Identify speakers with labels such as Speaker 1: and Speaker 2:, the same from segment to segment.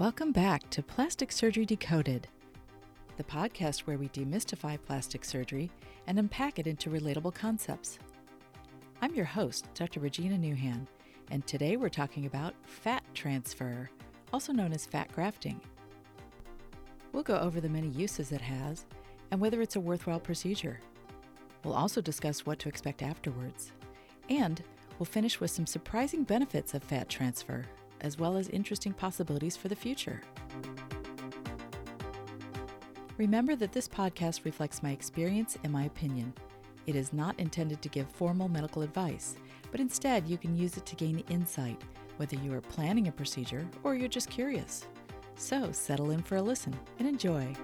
Speaker 1: Welcome back to Plastic Surgery Decoded, the podcast where we demystify plastic surgery and unpack it into relatable concepts. I'm your host, Dr. Regina Nouhan, and today we're talking about fat transfer, also known as fat grafting. We'll go over the many uses it has and whether it's a worthwhile procedure. We'll also discuss what to expect afterwards. And we'll finish with some surprising benefits of fat transfer, as well as interesting possibilities for the future. Remember that this podcast reflects my experience and my opinion. It is not intended to give formal medical advice, but instead you can use it to gain insight, whether you are planning a procedure or you're just curious. So settle in for a listen and enjoy.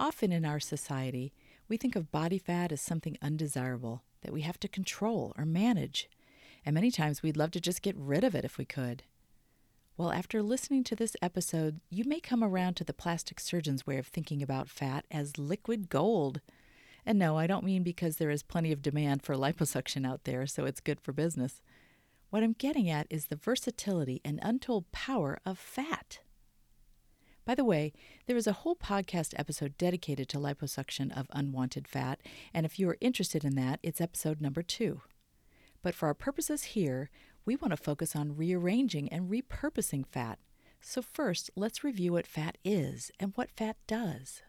Speaker 1: Often in our society, we think of body fat as something undesirable that we have to control or manage, and many times we'd love to just get rid of it if we could. Well, after listening to this episode, you may come around to the plastic surgeon's way of thinking about fat as liquid gold. And no, I don't mean because there is plenty of demand for liposuction out there, so it's good for business. What I'm getting at is the versatility and untold power of fat. By the way, there is a whole podcast episode dedicated to liposuction of unwanted fat, and if you are interested in that, it's episode number two. But for our purposes here, we want to focus on rearranging and repurposing fat. So, first, let's review what fat is and what fat does.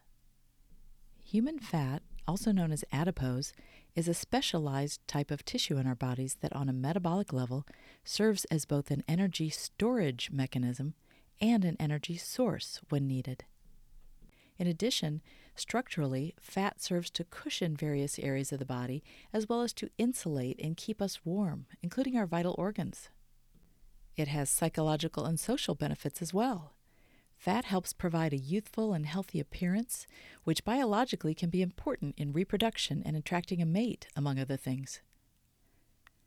Speaker 1: Human fat, also known as adipose, is a specialized type of tissue in our bodies that, on a metabolic level, serves as both an energy storage mechanism and an energy source when needed. In addition, structurally, fat serves to cushion various areas of the body as well as to insulate and keep us warm, including our vital organs. It has psychological and social benefits as well. Fat helps provide a youthful and healthy appearance, which biologically can be important in reproduction and attracting a mate, among other things.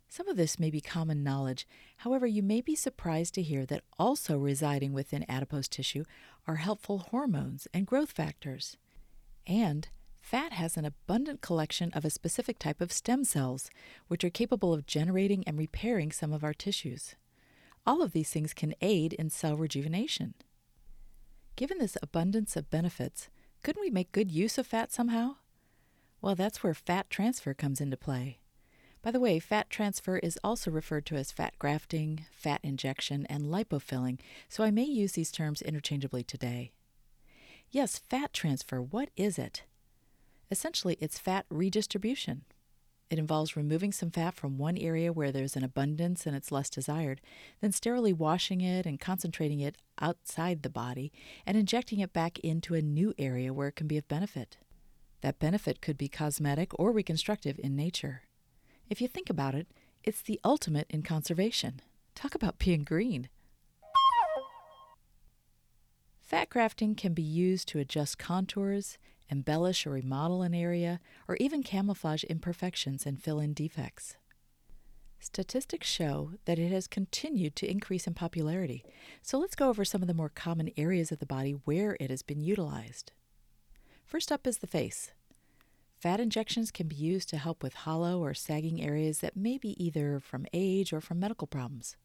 Speaker 1: Some of this may be common knowledge. However, you may be surprised to hear that also residing within adipose tissue are helpful hormones and growth factors. And fat has an abundant collection of a specific type of stem cells, which are capable of generating and repairing some of our tissues. All of these things can aid in cell rejuvenation. Given this abundance of benefits, couldn't we make good use of fat somehow? Well, that's where fat transfer comes into play. By the way, fat transfer is also referred to as fat grafting, fat injection, and lipofilling, so I may use these terms interchangeably today. Yes, fat transfer, what is it? Essentially, it's fat redistribution. It involves removing some fat from one area where there's an abundance and it's less desired, then sterilely washing it and concentrating it outside the body and injecting it back into a new area where it can be of benefit. That benefit could be cosmetic or reconstructive in nature. If you think about it, it's the ultimate in conservation. Talk about being green. Fat grafting can be used to adjust contours, embellish or remodel an area, or even camouflage imperfections and fill in defects. Statistics show that it has continued to increase in popularity, so let's go over some of the more common areas of the body where it has been utilized. First up is the face. Fat injections can be used to help with hollow or sagging areas that may be either from age or from medical problems.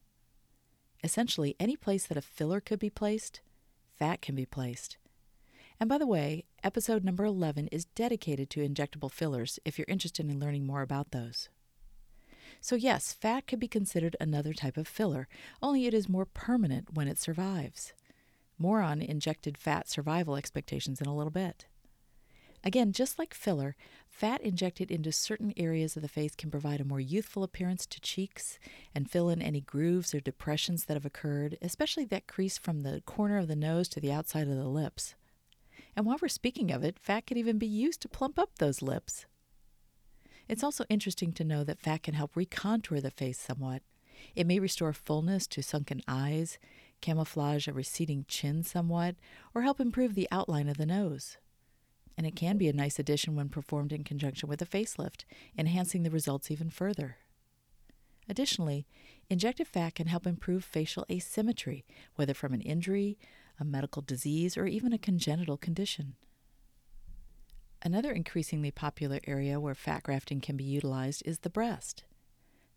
Speaker 1: Essentially, any place that a filler could be placed, fat can be placed. And by the way, episode number 11 is dedicated to injectable fillers if you're interested in learning more about those. So, yes, fat could be considered another type of filler, only it is more permanent when it survives. More on injected fat survival expectations in a little bit. Again, just like filler, fat injected into certain areas of the face can provide a more youthful appearance to cheeks and fill in any grooves or depressions that have occurred, especially that crease from the corner of the nose to the outside of the lips. And while we're speaking of it, fat can even be used to plump up those lips. It's also interesting to know that fat can help recontour the face somewhat. It may restore fullness to sunken eyes, camouflage a receding chin somewhat, or help improve the outline of the nose and it can be a nice addition when performed in conjunction with a facelift, enhancing the results even further. Additionally, injected fat can help improve facial asymmetry, whether from an injury, a medical disease, or even a congenital condition. Another increasingly popular area where fat grafting can be utilized is the breast.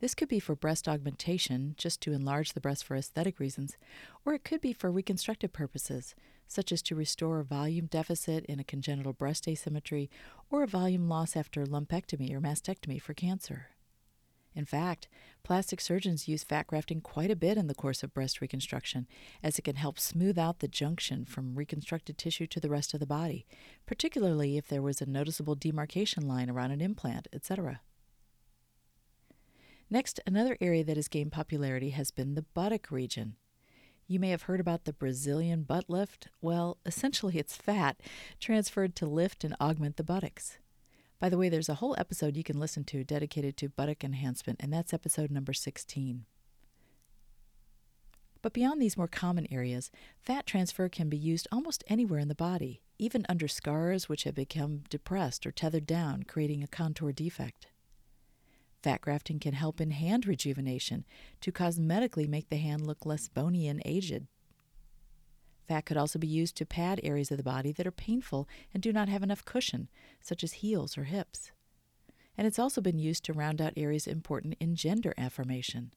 Speaker 1: This could be for breast augmentation, just to enlarge the breast for aesthetic reasons, or it could be for reconstructive purposes, such as to restore a volume deficit in a congenital breast asymmetry or a volume loss after lumpectomy or mastectomy for cancer. In fact, plastic surgeons use fat grafting quite a bit in the course of breast reconstruction, as it can help smooth out the junction from reconstructed tissue to the rest of the body, particularly if there was a noticeable demarcation line around an implant, etc. Next, another area that has gained popularity has been the buttock region. You may have heard about the Brazilian butt lift. Well, essentially, it's fat transferred to lift and augment the buttocks. By the way, there's a whole episode you can listen to dedicated to buttock enhancement, and that's episode number 16. But beyond these more common areas, fat transfer can be used almost anywhere in the body, even under scars which have become depressed or tethered down, creating a contour defect. Fat grafting can help in hand rejuvenation to cosmetically make the hand look less bony and aged. Fat could also be used to pad areas of the body that are painful and do not have enough cushion, such as heels or hips. And it's also been used to round out areas important in gender affirmation.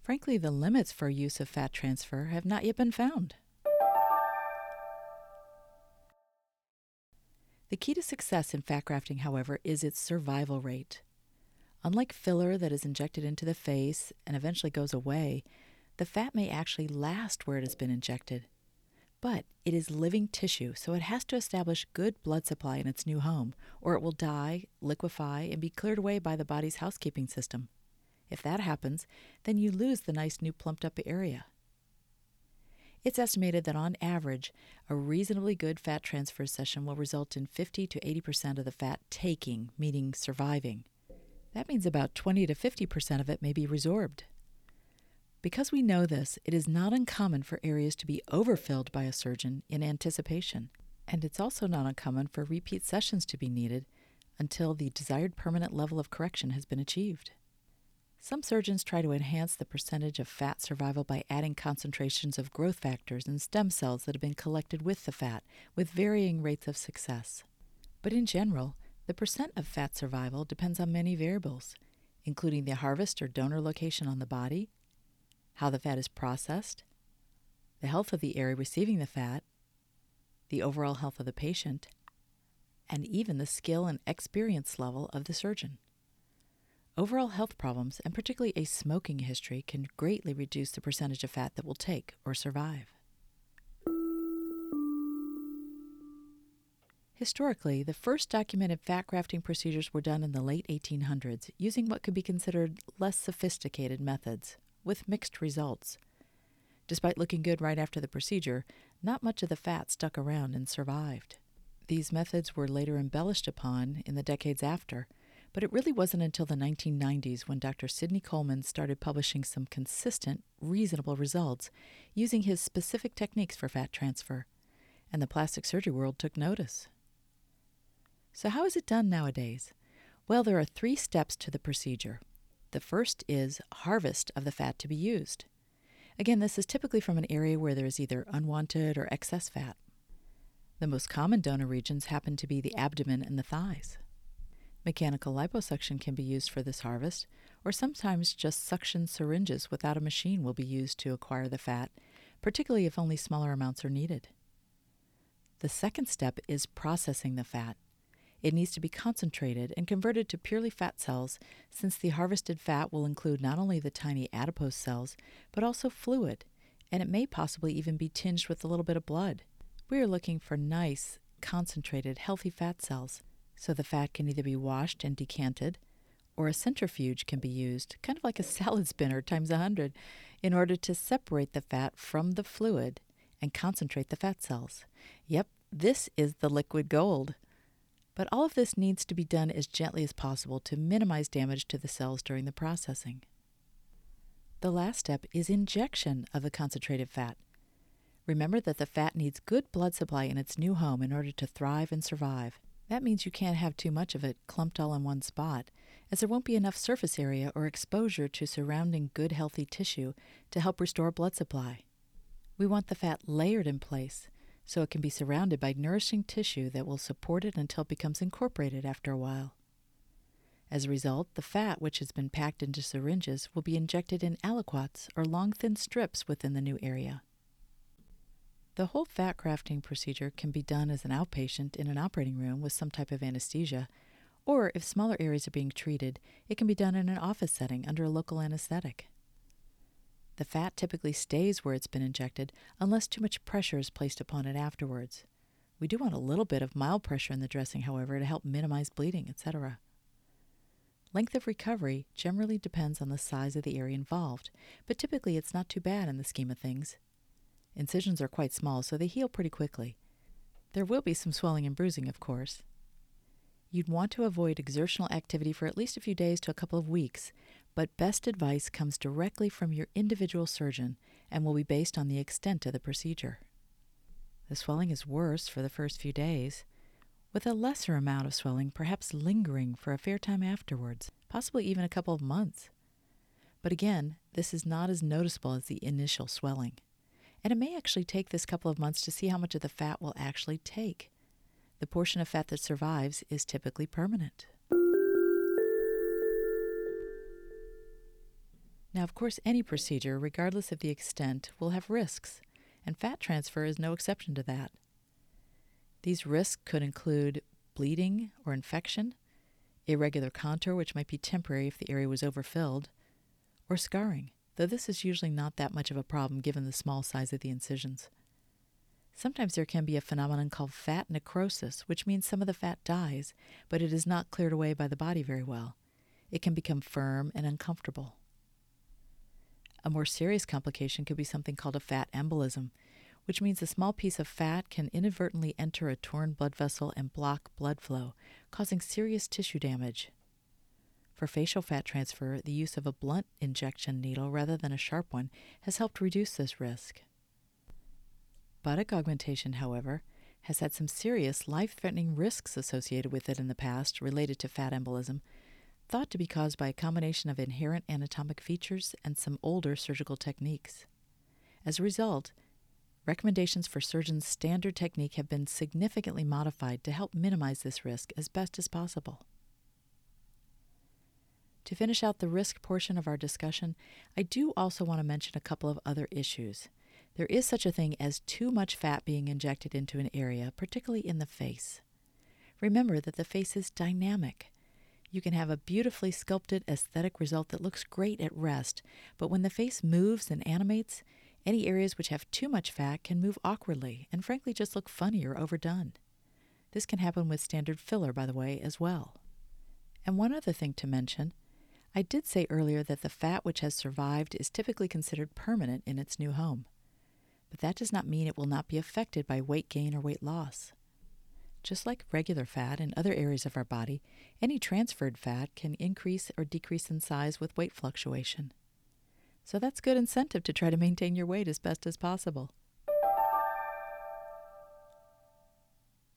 Speaker 1: Frankly, the limits for use of fat transfer have not yet been found. The key to success in fat grafting, however, is its survival rate. Unlike filler that is injected into the face and eventually goes away, the fat may actually last where it has been injected. But it is living tissue, so it has to establish good blood supply in its new home, or it will die, liquefy, and be cleared away by the body's housekeeping system. If that happens, then you lose the nice new plumped up area. It's estimated that on average, a reasonably good fat transfer session will result in 50 to 80% of the fat taking, meaning surviving. That means about 20 to 50% of it may be resorbed. Because we know this, it is not uncommon for areas to be overfilled by a surgeon in anticipation, and it's also not uncommon for repeat sessions to be needed until the desired permanent level of correction has been achieved. Some surgeons try to enhance the percentage of fat survival by adding concentrations of growth factors and stem cells that have been collected with the fat, with varying rates of success. But in general, the percent of fat survival depends on many variables, including the harvest or donor location on the body, how the fat is processed, the health of the area receiving the fat, the overall health of the patient, and even the skill and experience level of the surgeon. Overall health problems, and particularly a smoking history, can greatly reduce the percentage of fat that will take or survive. Historically, the first documented fat grafting procedures were done in the late 1800s using what could be considered less sophisticated methods, with mixed results. Despite looking good right after the procedure, not much of the fat stuck around and survived. These methods were later embellished upon in the decades after, but it really wasn't until the 1990s when Dr. Sydney Coleman started publishing some consistent, reasonable results using his specific techniques for fat transfer, and the plastic surgery world took notice. So, how is it done nowadays? Well, there are three steps to the procedure. The first is harvest of the fat to be used. Again, this is typically from an area where there is either unwanted or excess fat. The most common donor regions happen to be the abdomen and the thighs. Mechanical liposuction can be used for this harvest, or sometimes just suction syringes without a machine will be used to acquire the fat, particularly if only smaller amounts are needed. The second step is processing the fat. It needs to be concentrated and converted to purely fat cells, since the harvested fat will include not only the tiny adipose cells, but also fluid, and it may possibly even be tinged with a little bit of blood. We are looking for nice, concentrated, healthy fat cells, so the fat can either be washed and decanted, or a centrifuge can be used, kind of like a salad spinner times a hundred, in order to separate the fat from the fluid and concentrate the fat cells. Yep, this is the liquid gold. But all of this needs to be done as gently as possible to minimize damage to the cells during the processing. The last step is injection of the concentrated fat. Remember that the fat needs good blood supply in its new home in order to thrive and survive. That means you can't have too much of it clumped all in one spot, as there won't be enough surface area or exposure to surrounding good healthy tissue to help restore blood supply. We want the fat layered in place so it can be surrounded by nourishing tissue that will support it until it becomes incorporated after a while. As a result, the fat which has been packed into syringes will be injected in aliquots or long thin strips within the new area. The whole fat grafting procedure can be done as an outpatient in an operating room with some type of anesthesia, or if smaller areas are being treated, it can be done in an office setting under a local anesthetic. The fat typically stays where it's been injected unless too much pressure is placed upon it afterwards. We do want a little bit of mild pressure in the dressing, however, to help minimize bleeding, etc. Length of recovery generally depends on the size of the area involved, but typically it's not too bad in the scheme of things. Incisions are quite small, so they heal pretty quickly. There will be some swelling and bruising, of course. You'd want to avoid exertional activity for at least a few days to a couple of weeks, but best advice comes directly from your individual surgeon and will be based on the extent of the procedure. The swelling is worse for the first few days, with a lesser amount of swelling perhaps lingering for a fair time afterwards, possibly even a couple of months. But again, this is not as noticeable as the initial swelling. And it may actually take this couple of months to see how much of the fat will actually take. The portion of fat that survives is typically permanent. Now, of course, any procedure, regardless of the extent, will have risks, and fat transfer is no exception to that. These risks could include bleeding or infection, irregular contour, which might be temporary if the area was overfilled, or scarring though this is usually not that much of a problem given the small size of the incisions. Sometimes there can be a phenomenon called fat necrosis, which means some of the fat dies, but it is not cleared away by the body very well. It can become firm and uncomfortable. A more serious complication could be something called a fat embolism, which means a small piece of fat can inadvertently enter a torn blood vessel and block blood flow, causing serious tissue damage. For facial fat transfer, the use of a blunt injection needle rather than a sharp one has helped reduce this risk. Buttock augmentation, however, has had some serious life threatening risks associated with it in the past related to fat embolism, thought to be caused by a combination of inherent anatomic features and some older surgical techniques. As a result, recommendations for surgeons' standard technique have been significantly modified to help minimize this risk as best as possible. To finish out the risk portion of our discussion, I do also want to mention a couple of other issues. There is such a thing as too much fat being injected into an area, particularly in the face. Remember that the face is dynamic. You can have a beautifully sculpted aesthetic result that looks great at rest, but when the face moves and animates, any areas which have too much fat can move awkwardly and frankly just look funny or overdone. This can happen with standard filler, by the way, as well. And one other thing to mention I did say earlier that the fat which has survived is typically considered permanent in its new home. But that does not mean it will not be affected by weight gain or weight loss. Just like regular fat in other areas of our body, any transferred fat can increase or decrease in size with weight fluctuation. So that's good incentive to try to maintain your weight as best as possible.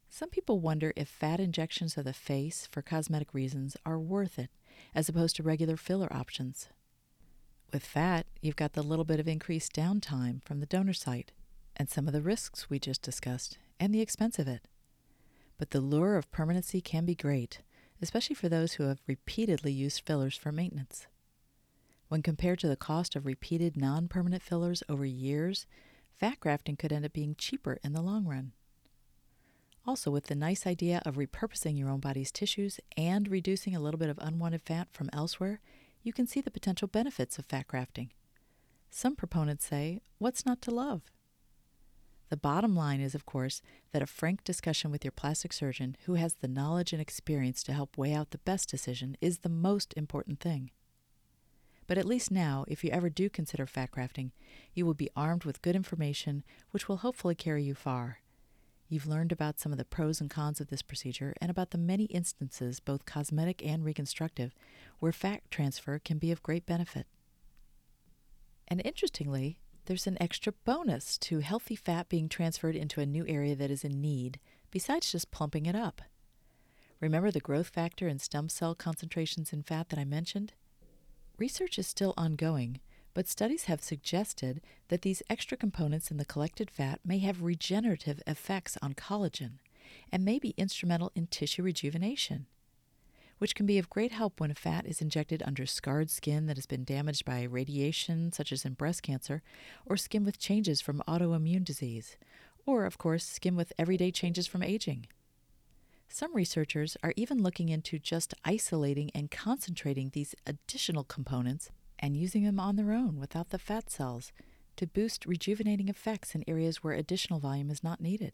Speaker 1: Some people wonder if fat injections of the face for cosmetic reasons are worth it as opposed to regular filler options. With fat, you've got the little bit of increased downtime from the donor site and some of the risks we just discussed and the expense of it. But the lure of permanency can be great, especially for those who have repeatedly used fillers for maintenance. When compared to the cost of repeated non permanent fillers over years, fat grafting could end up being cheaper in the long run. Also, with the nice idea of repurposing your own body's tissues and reducing a little bit of unwanted fat from elsewhere, you can see the potential benefits of fat grafting. Some proponents say, What's not to love? The bottom line is, of course, that a frank discussion with your plastic surgeon who has the knowledge and experience to help weigh out the best decision is the most important thing. But at least now, if you ever do consider fat grafting, you will be armed with good information which will hopefully carry you far. You've learned about some of the pros and cons of this procedure and about the many instances, both cosmetic and reconstructive, where fat transfer can be of great benefit. And interestingly, there's an extra bonus to healthy fat being transferred into a new area that is in need, besides just plumping it up. Remember the growth factor and stem cell concentrations in fat that I mentioned? Research is still ongoing, but studies have suggested that these extra components in the collected fat may have regenerative effects on collagen and may be instrumental in tissue rejuvenation. Which can be of great help when fat is injected under scarred skin that has been damaged by radiation, such as in breast cancer, or skin with changes from autoimmune disease, or, of course, skin with everyday changes from aging. Some researchers are even looking into just isolating and concentrating these additional components and using them on their own without the fat cells to boost rejuvenating effects in areas where additional volume is not needed.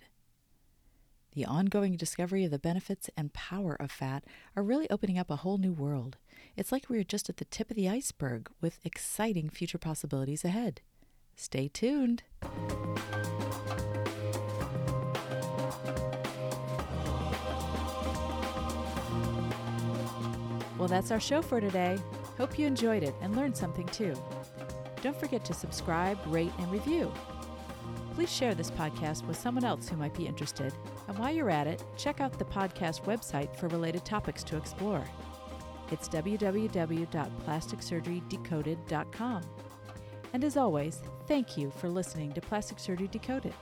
Speaker 1: The ongoing discovery of the benefits and power of fat are really opening up a whole new world. It's like we're just at the tip of the iceberg with exciting future possibilities ahead. Stay tuned. Well, that's our show for today. Hope you enjoyed it and learned something too. Don't forget to subscribe, rate, and review. Please share this podcast with someone else who might be interested. And while you're at it, check out the podcast website for related topics to explore. It's www.plasticsurgerydecoded.com. And as always, thank you for listening to Plastic Surgery Decoded.